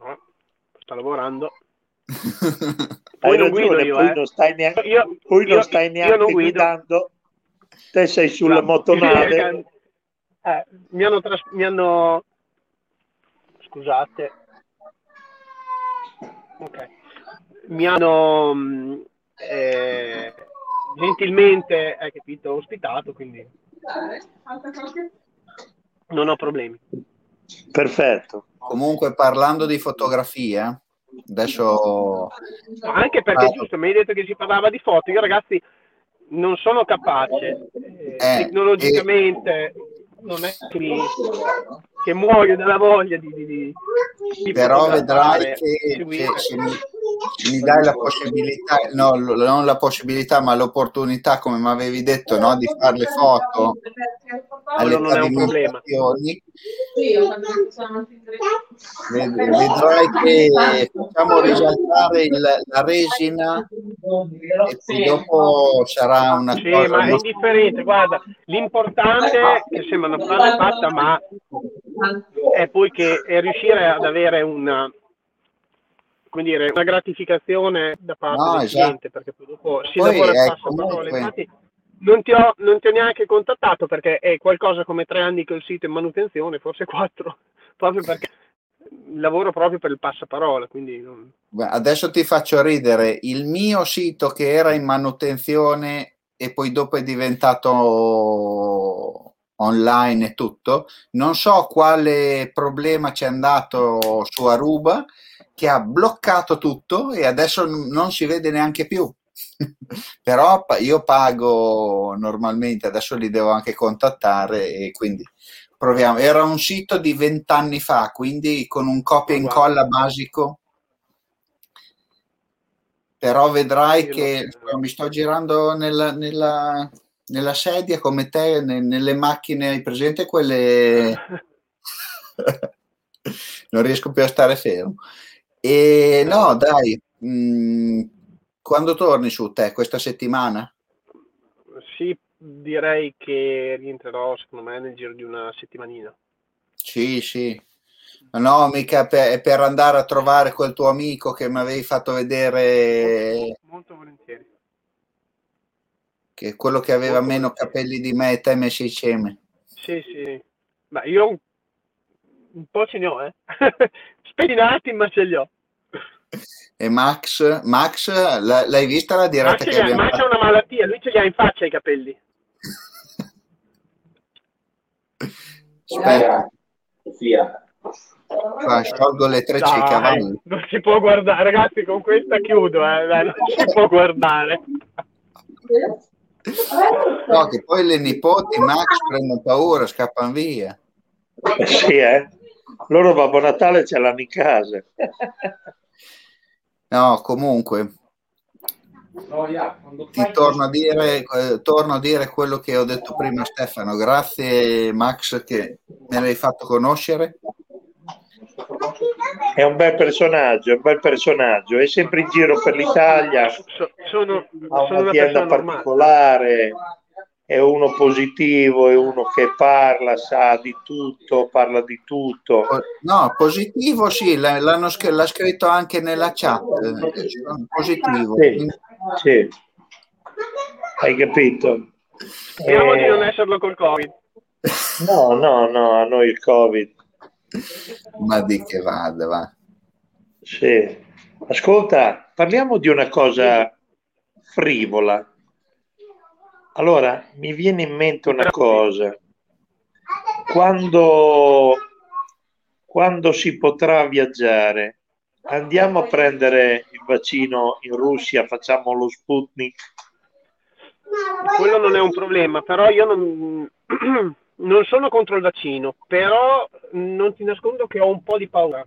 No, sto lavorando. Poi non guido ragione, io, poi eh. non stai neanche, Io, poi non io- stai neanche non guidando. Te sei sulla La- motonave. Eh, mi hanno, tras- mi hanno... Scusate. Ok. Mi hanno mh, eh, gentilmente, hai capito, ospitato, quindi non ho problemi. Perfetto. Comunque, parlando di fotografia, adesso anche perché, Ah. giusto, mi hai detto che si parlava di foto. Io, ragazzi, non sono capace. eh, Eh, tecnologicamente non è che, che muoio dalla voglia di, di, di, di però vedrai che, che se mi, dai la possibilità, no, non la possibilità, ma l'opportunità, come mi avevi detto, no, di fare le foto alle Quello non è un problema. vedrai che facciamo risaltare il- la resina e poi dopo sarà una Sì, cosa ma è indifferente, guarda, l'importante è che sembra una frase fatta, ma è poi che è riuscire ad avere una, come dire, una gratificazione da parte No, del esatto. cliente, perché poi dopo si Poi, lavora passaparole. comunque- Infatti, non ti, ho, non ti ho neanche contattato perché è qualcosa come tre anni che il sito in manutenzione, forse quattro, proprio perché lavoro proprio per il passaparola, quindi non- Adesso ti faccio ridere. Il mio sito che era in manutenzione e poi dopo è diventato online e tutto, non so quale problema c'è andato su Aruba che ha bloccato tutto e adesso non si vede neanche più. Però io pago normalmente, adesso li devo anche contattare e quindi proviamo. Era un sito di vent'anni fa, quindi con un copia e incolla basico però vedrai che mi sto girando nella, nella- nella sedia come te, ne- nelle macchine, hai presente quelle... non riesco più a stare fermo. E no, dai, mh, quando torni su te questa settimana? Sì, direi che rientrerò secondo me nel giro di una settimanina. Sì, sì. Ma No, mica per, per andare a trovare quel tuo amico che mi avevi fatto vedere, Molto volentieri. che è quello che aveva Molto meno capelli di me e te messi insieme. Sì, sì. Beh, io un po' ce ne ho, eh. Spedinati, ma ce li ho. E Max, Max, l- l'hai vista la diretta Max, che abbiamo Max ha una malattia, lui ce li ha in faccia i capelli. Aspetta, Sofia. qua, sciolgo le Dai, cavalli. non si può guardare, ragazzi, con questa chiudo, eh. Dai, non si può guardare. No, che poi le nipoti Max prendono paura, scappano via. Sì, eh. Loro Babbo Natale ce l'hanno in casa. No, comunque, ti torno a dire, eh, torno a dire quello che ho detto prima Stefano. Grazie Max che me l'hai fatto conoscere. È un bel personaggio, è un bel personaggio. È sempre in giro per l'Italia, sono, ha una un'azienda persona normale. È uno positivo, è uno che parla, sa di tutto, parla di tutto. Po- No, positivo sì, l'hanno l'ha scritto anche nella chat. eh, Positivo. Sì, sì. Hai capito? Speriamo di Eh, non esserlo col Covid. No, no, no, a noi il Covid. Ma di che vada, va. Sì. Ascolta, parliamo di una cosa frivola. Allora, mi viene in mente una cosa. Quando, quando si potrà viaggiare, andiamo a prendere il vaccino in Russia, facciamo lo Sputnik. Quello non è un problema, però io non, non sono contro il vaccino, però non ti nascondo che ho un po' di paura.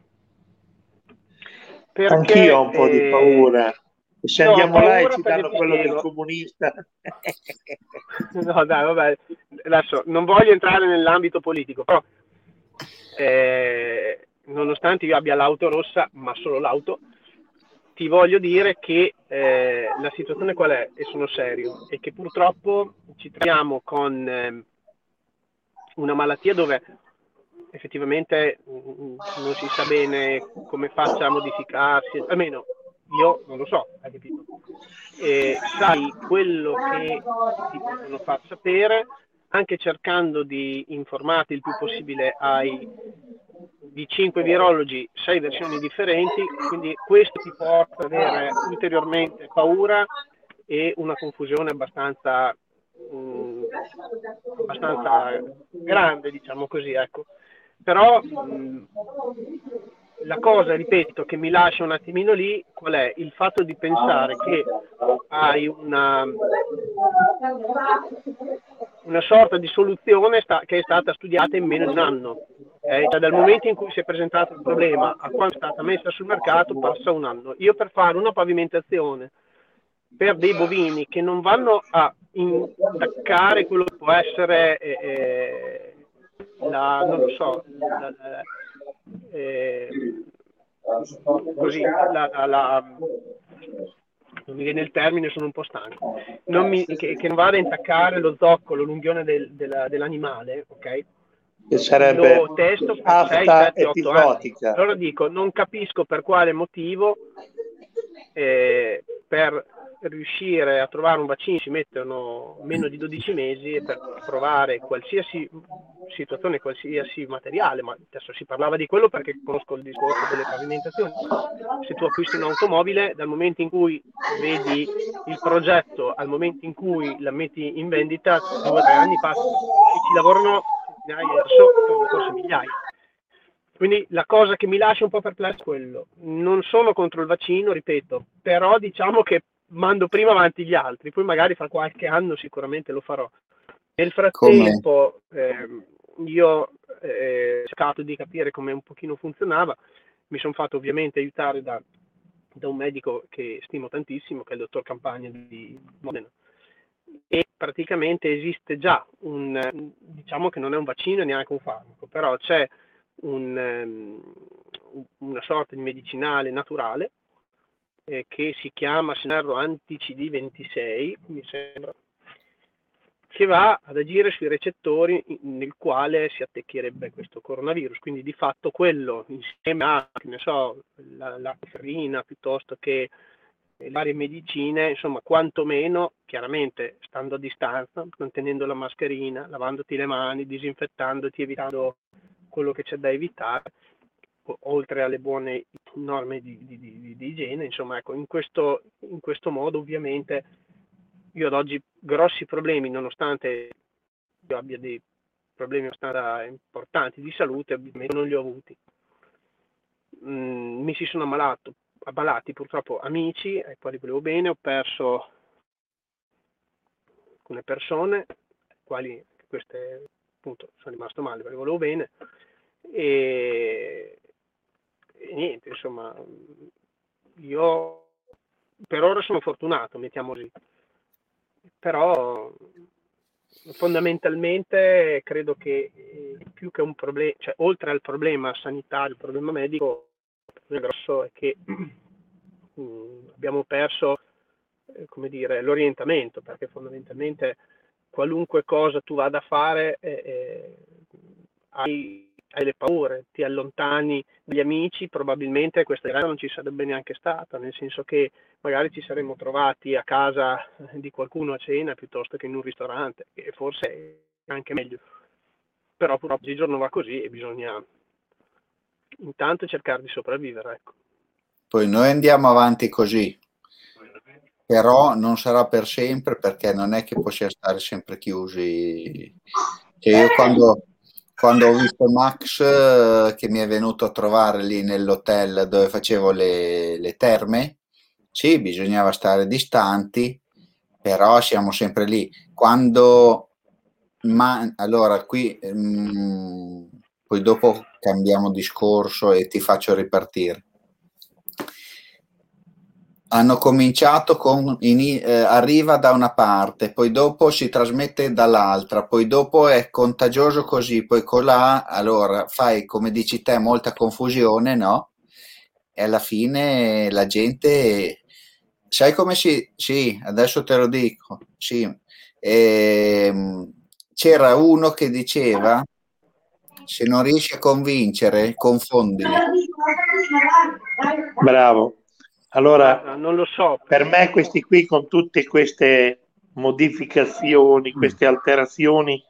Perché, Anch'io ho un po' di eh, paura. E se no, andiamo là e ci danno quello del comunista. No, dai, vabbè, adesso non voglio entrare nell'ambito politico, però eh, nonostante io abbia l'auto rossa, ma solo l'auto, ti voglio dire che eh, la situazione qual è, e sono serio, è che purtroppo ci troviamo con ehm, una malattia dove effettivamente mm, non si sa bene come faccia a modificarsi, almeno io non lo so, hai capito? E sai quello che ti possono far sapere, anche cercando di informarti il più possibile ai di 5 virologi, 6 versioni differenti, quindi questo ti porta ad avere ulteriormente paura e una confusione abbastanza, mm, abbastanza grande, diciamo così, ecco. Però mm, la cosa, ripeto, che mi lascia un attimino lì, qual è? Il fatto di pensare che hai una, una sorta di soluzione sta- che è stata studiata in meno di un anno. Cioè, dal momento in cui si è presentato il problema a quando è stata messa sul mercato passa un anno. Io per fare una pavimentazione per dei bovini che non vanno a intaccare quello che può essere eh, eh, la, non lo so, la- eh, così, la, la- la- non mi viene il termine, sono un po' stanco, non mi- che, che non vada a intaccare lo zoccolo, l'unghione del- della- dell'animale, ok? Che sarebbe Lo testo per 6, afta 7, 8 anni. epizotica. Allora dico, non capisco per quale motivo eh, per riuscire a trovare un vaccino ci mettono meno di 12 mesi e per provare qualsiasi situazione, qualsiasi materiale, ma adesso si parlava di quello perché conosco il discorso delle pavimentazioni. Se tu acquisti un'automobile, dal momento in cui vedi il progetto al momento in cui la metti in vendita, due o tre anni passano e ci lavorano centinaia, so- forse migliaia. Quindi la cosa che mi lascia un po' perplesso è quello. Non sono contro il vaccino, ripeto, però diciamo che mando prima avanti gli altri, poi magari fra qualche anno sicuramente lo farò. Nel frattempo ehm, io eh, ho cercato di capire come un pochino funzionava, mi sono fatto ovviamente aiutare da da un medico che stimo tantissimo, che è il dottor Campagna di Modena. E praticamente esiste già un, diciamo che non è un vaccino e neanche un farmaco, però c'è un, um, una sorta di medicinale naturale eh, che si chiama, se non erro, anti-CD26, mi sembra, che va ad agire sui recettori nel quale si attecchirebbe questo coronavirus. Quindi di fatto quello insieme a, so, la, la ferrina piuttosto che le varie medicine, insomma, quantomeno, chiaramente stando a distanza, mantenendo la mascherina, lavandoti le mani, disinfettandoti, evitando quello che c'è da evitare, oltre alle buone norme di, di, di, di igiene, insomma, ecco, in questo, in questo modo ovviamente io ad oggi grossi problemi, nonostante io abbia dei problemi importanti di salute, non li ho avuti. Mm, mi si sono ammalato, ammalati purtroppo amici ai quali volevo bene, ho perso alcune persone, quali queste appunto sono rimasto male perché volevo bene e niente, insomma, io per ora sono fortunato, mettiamo così. Però fondamentalmente credo che eh, più che un problema, cioè oltre al problema sanitario, il problema medico, il problema grosso è che mh, abbiamo perso eh, come dire, l'orientamento, perché fondamentalmente qualunque cosa tu vada a fare eh, eh hai hai le paure, ti allontani dagli amici, probabilmente questa gara non ci sarebbe neanche stata, nel senso che magari ci saremmo trovati a casa di qualcuno a cena piuttosto che in un ristorante, e forse è anche meglio. Però purtroppo non va così e bisogna intanto cercare di sopravvivere. Ecco. Poi noi andiamo avanti così, però non sarà per sempre perché non è che possiamo stare sempre chiusi. Cioè io quando quando ho visto Max eh, che mi è venuto a trovare lì nell'hotel dove facevo le, le terme, sì, bisognava stare distanti, però siamo sempre lì. Quando, ma allora qui, mh, poi dopo cambiamo discorso e ti faccio ripartire hanno cominciato con in, eh, arriva da una parte, poi dopo si trasmette dall'altra, poi dopo è contagioso così, poi colà, allora fai come dici te molta confusione, no? E alla fine la gente, sai come si, sì, adesso te lo dico, sì, ehm, c'era uno che diceva se non riesci a convincere, confondili. Bravo. Allora, non lo so. Per me questi qui con tutte queste modificazioni, mm. queste alterazioni,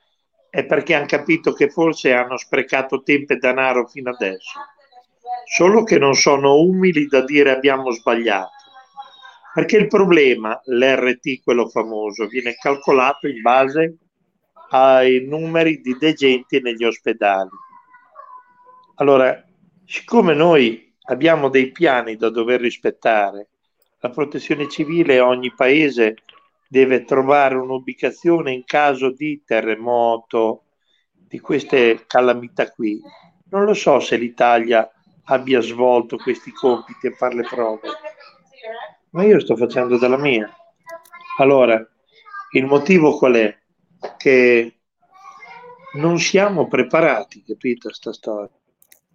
è perché hanno capito che forse hanno sprecato tempo e denaro fino adesso. Solo che non sono umili da dire abbiamo sbagliato. Perché il problema, l'RT, quello famoso, viene calcolato in base ai numeri di degenti negli ospedali. Allora, siccome noi abbiamo dei piani da dover rispettare. La protezione civile ogni paese deve trovare un'ubicazione in caso di terremoto, di queste calamità qui. Non lo so se l'Italia abbia svolto questi compiti e fare le prove, ma io sto facendo della mia. Allora, il motivo qual è? Che non siamo preparati, capito, sta storia.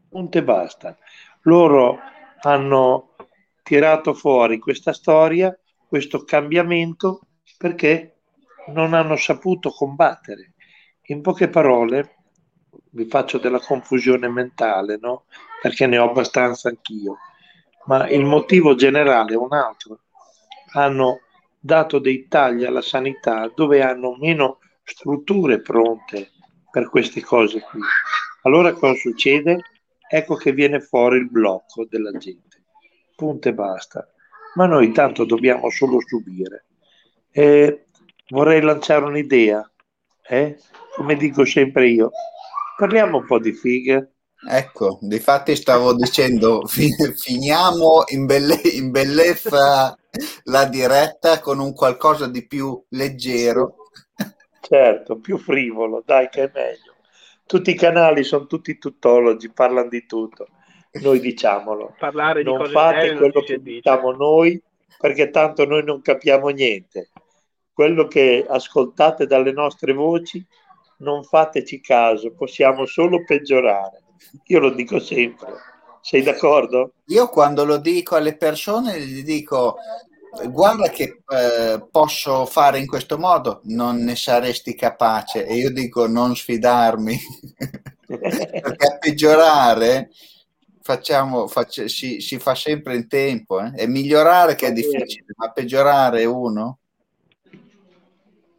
Punto e basta loro hanno tirato fuori questa storia, questo cambiamento, perché non hanno saputo combattere. In poche parole, vi faccio della confusione mentale, no? Perché ne ho abbastanza anch'io, ma il motivo generale è un altro. Hanno dato dei tagli alla sanità dove hanno meno strutture pronte per queste cose qui. Allora cosa succede? Ecco che viene fuori il blocco della gente. Punto e basta. Ma noi tanto dobbiamo solo subire. E vorrei lanciare un'idea, eh? come dico sempre io, parliamo un po' di fighe. Ecco, difatti stavo dicendo, finiamo in, belle- in bellezza la diretta con un qualcosa di più leggero. Certo, più frivolo, dai che è meglio tutti i canali sono tutti tuttologi, parlano di tutto. noi diciamolo. Parlare di non cose fate serie quello che addice. diciamo noi, perché tanto noi non capiamo niente. Quello che ascoltate dalle nostre voci, non fateci caso, possiamo solo peggiorare. Io lo dico sempre. Sei d'accordo? Io quando lo dico alle persone gli dico guarda che eh, posso fare in questo modo, non ne saresti capace e io dico non sfidarmi perché a peggiorare facciamo, faccia- si, si fa sempre in tempo eh. e migliorare che è difficile, ma peggiorare uno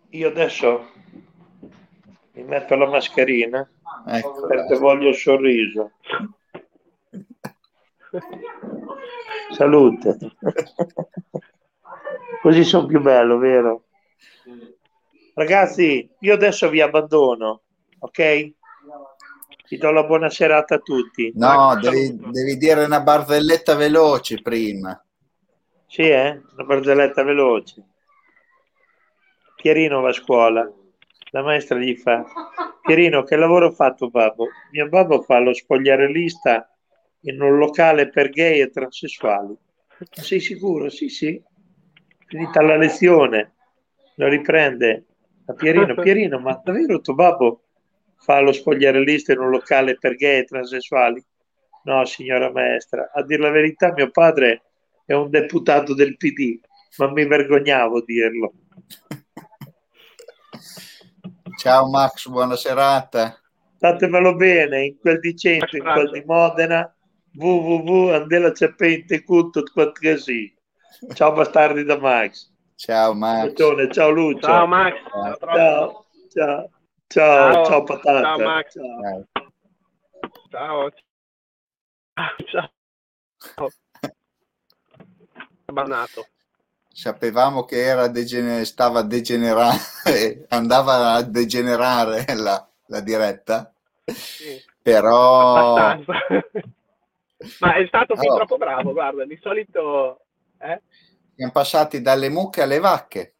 Io adesso mi metto la mascherina ecco perché voglio il sorriso. Salute. Così sono più bello, vero? Ragazzi, io adesso vi abbandono, ok? Vi do la buona serata a tutti. no devi, devi dire una barzelletta veloce prima Sì, eh? Una barzelletta veloce. Pierino va a scuola. La maestra gli fa: Pierino, che lavoro ha fatto babbo? Mio babbo fa lo spogliarellista in un locale per gay e transessuali. Sei sicuro? Sì, sì. Finita la lezione, lo riprende a Pierino. Pierino, ma davvero tuo babbo fa lo spogliarellista in un locale per gay e transessuali? No, signora maestra, a dire la verità, mio padre è un deputato del PD, ma mi vergognavo a dirlo. ciao Max buona serata Fatemelo bene, in quel di Cento, in quel di Modena, www.andelacp.it Ciao bastardi da Max. ciao Max ciao Lucio. Ciao Max. Ciao. ciao, ciao, ciao, patata. Ciao, Max. Ciao. Ciao. Ciao. Abbannato. sapevamo che era degener- stava degenerando, andava a degenerare la, la diretta, Sì. però Abbastanza. Ma è stato fin Oh. troppo bravo, guarda, di solito... Eh? siamo passati dalle mucche alle vacche.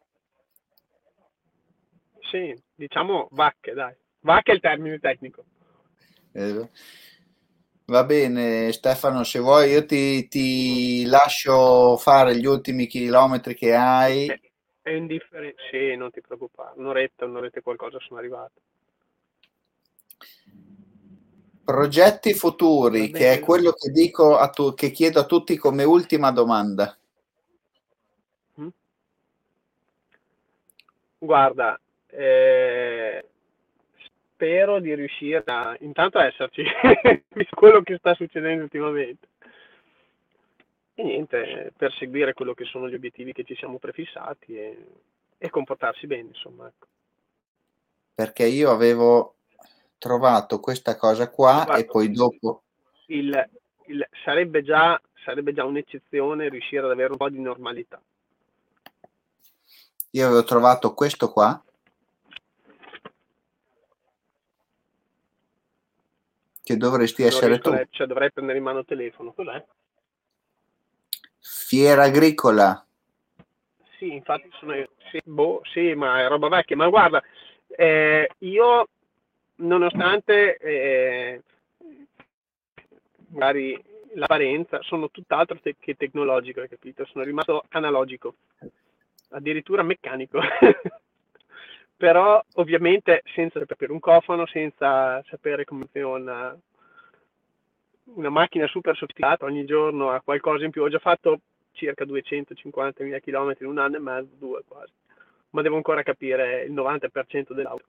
Sì, diciamo vacche, dai. Vacche è il termine tecnico. Eh, Va bene, Stefano, se vuoi io ti, ti lascio fare gli ultimi chilometri che hai. È indifferente. Sì, non ti preoccupare. Un'oretta, un'oretta e qualcosa sono arrivato. Progetti futuri, che è quello che dico a tu, che chiedo a tutti come ultima domanda. Guarda, eh, spero di riuscire a, intanto a esserci, visto quello che sta succedendo ultimamente. E niente, perseguire quello che sono gli obiettivi che ci siamo prefissati e, e comportarsi bene, insomma. ecco. Perché io avevo trovato questa cosa qua Guarda, e poi dopo Il, il- sarebbe, già, sarebbe già un'eccezione riuscire ad avere un po' di normalità. Io avevo trovato questo qua che dovresti Non essere tu. le- cioè, dovrei prendere in mano il telefono. Cos'è? Fiera agricola. Sì, infatti sono io. Sì, boh, sì, ma è roba vecchia. Ma guarda, eh, io nonostante eh, magari l'apparenza, sono tutt'altro te- che tecnologico, hai capito? Sono rimasto analogico, addirittura meccanico. Però ovviamente senza sapere un cofano, senza sapere come funziona una macchina super sofisticata, ogni giorno ha qualcosa in più. Ho già fatto circa 250.000 km in un anno e mezzo, due quasi, ma devo ancora capire il 90% dell'auto.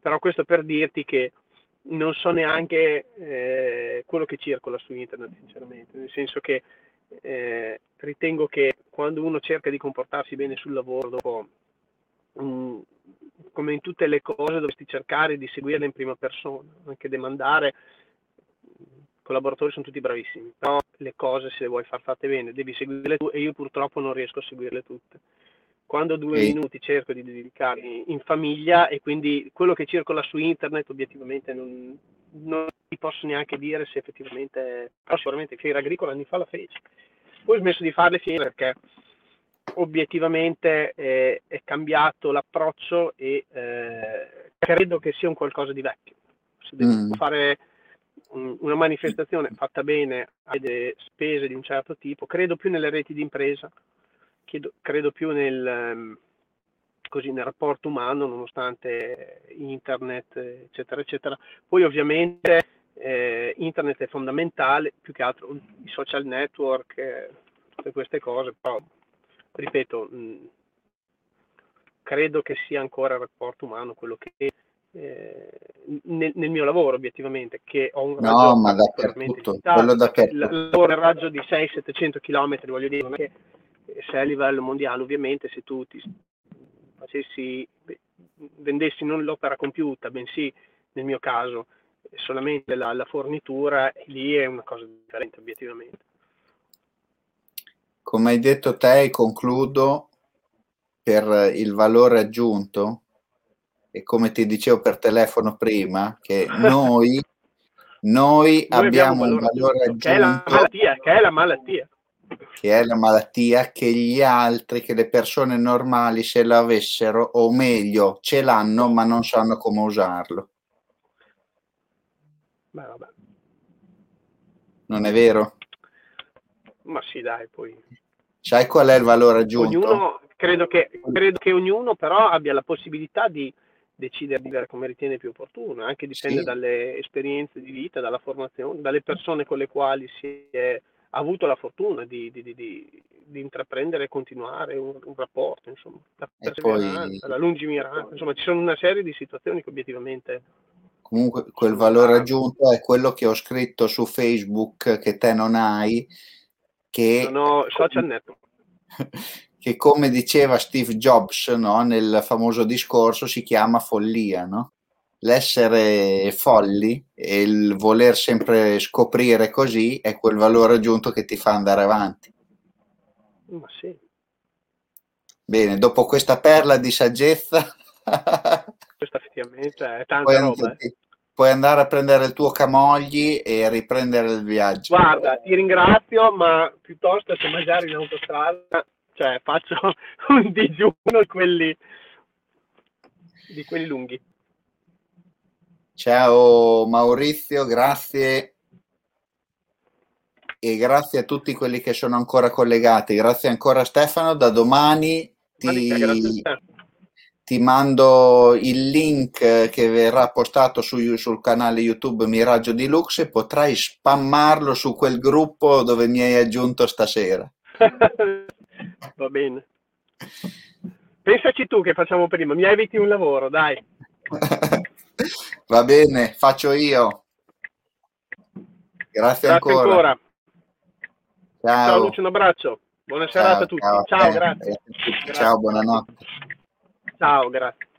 Però questo per dirti che non so neanche eh, quello che circola su internet, sinceramente, nel senso che eh, ritengo che quando uno cerca di comportarsi bene sul lavoro, dopo, mm, come in tutte le cose, dovresti cercare di seguirle in prima persona, anche demandare. I collaboratori sono tutti bravissimi, però le cose se le vuoi far fatte bene devi seguirle tu e io purtroppo non riesco a seguirle tutte. Quando due Sì. minuti cerco di dedicarli in famiglia e quindi quello che circola su internet obiettivamente non, non ti posso neanche dire se effettivamente, però sicuramente fiera agricola anni fa la feci. Poi ho smesso di farle fiere perché obiettivamente eh, è cambiato l'approccio e eh, credo che sia un qualcosa di vecchio. Se devo Mm. fare una manifestazione fatta bene ha delle spese di un certo tipo, credo più nelle reti di impresa, credo, credo più nel, ehm, così, nel rapporto umano nonostante internet eccetera eccetera. Poi ovviamente eh, internet è fondamentale, più che altro i social network, eh, tutte queste cose, però ripeto, mh, credo che sia ancora il rapporto umano quello che eh, nel, nel, mio lavoro obiettivamente che ho un raggio no, ma dappertutto, quello dappertutto. lavoro raggio di 600-700 km voglio dire non è che se a livello mondiale ovviamente se tu ti facessi vendessi non l'opera compiuta bensì nel mio caso solamente la, la fornitura lì è una cosa differente obiettivamente come hai detto te concludo per il valore aggiunto e come ti dicevo per telefono prima, che noi, noi, noi abbiamo, un valore aggiunto. Che è la malattia, che è la malattia. Che è la malattia che gli altri, che le persone normali se l'avessero, o meglio, ce l'hanno ma non sanno come usarlo. Beh, vabbè. Non è vero? Ma sì, dai, poi. Sai qual è il valore aggiunto? Ognuno, credo che, credo che ognuno però abbia la possibilità di decidere di vivere come ritiene più opportuno, anche dipende sì. dalle esperienze di vita, dalla formazione, dalle persone con le quali si è avuto la fortuna di, di, di, di intraprendere e continuare un, un, rapporto, insomma, la perseveranza, poi... la lungimiranza, insomma ci sono una serie di situazioni che obiettivamente... Comunque quel valore aggiunto è quello che ho scritto su Facebook che te non hai, che... Non ho social network. che come diceva Steve Jobs no, nel famoso discorso si chiama follia, no? L'essere folli e il voler sempre scoprire così è quel valore aggiunto che ti fa andare avanti. Ma sì. Bene, dopo questa perla di saggezza... questa effettivamente è tanta roba. Eh. Puoi andare a prendere il tuo camogli e riprendere il viaggio. Guarda, ti ringrazio, ma piuttosto che magari in autostrada cioè faccio un digiuno di quelli, di quelli lunghi. Ciao Maurizio, grazie e grazie a tutti quelli che sono ancora collegati. Grazie ancora Stefano, da domani ti, ti mando il link che verrà postato su, sul canale YouTube Miraggio di Lux e potrai spammarlo su quel gruppo dove mi hai aggiunto stasera. Va bene. Pensaci tu che facciamo prima, mi eviti un lavoro, dai. Va bene, faccio io. Grazie, grazie ancora. ancora. Ciao. ciao Lucio, un abbraccio. Buona serata a tutti. Ciao, ciao grazie. Ciao, buonanotte. Ciao, grazie.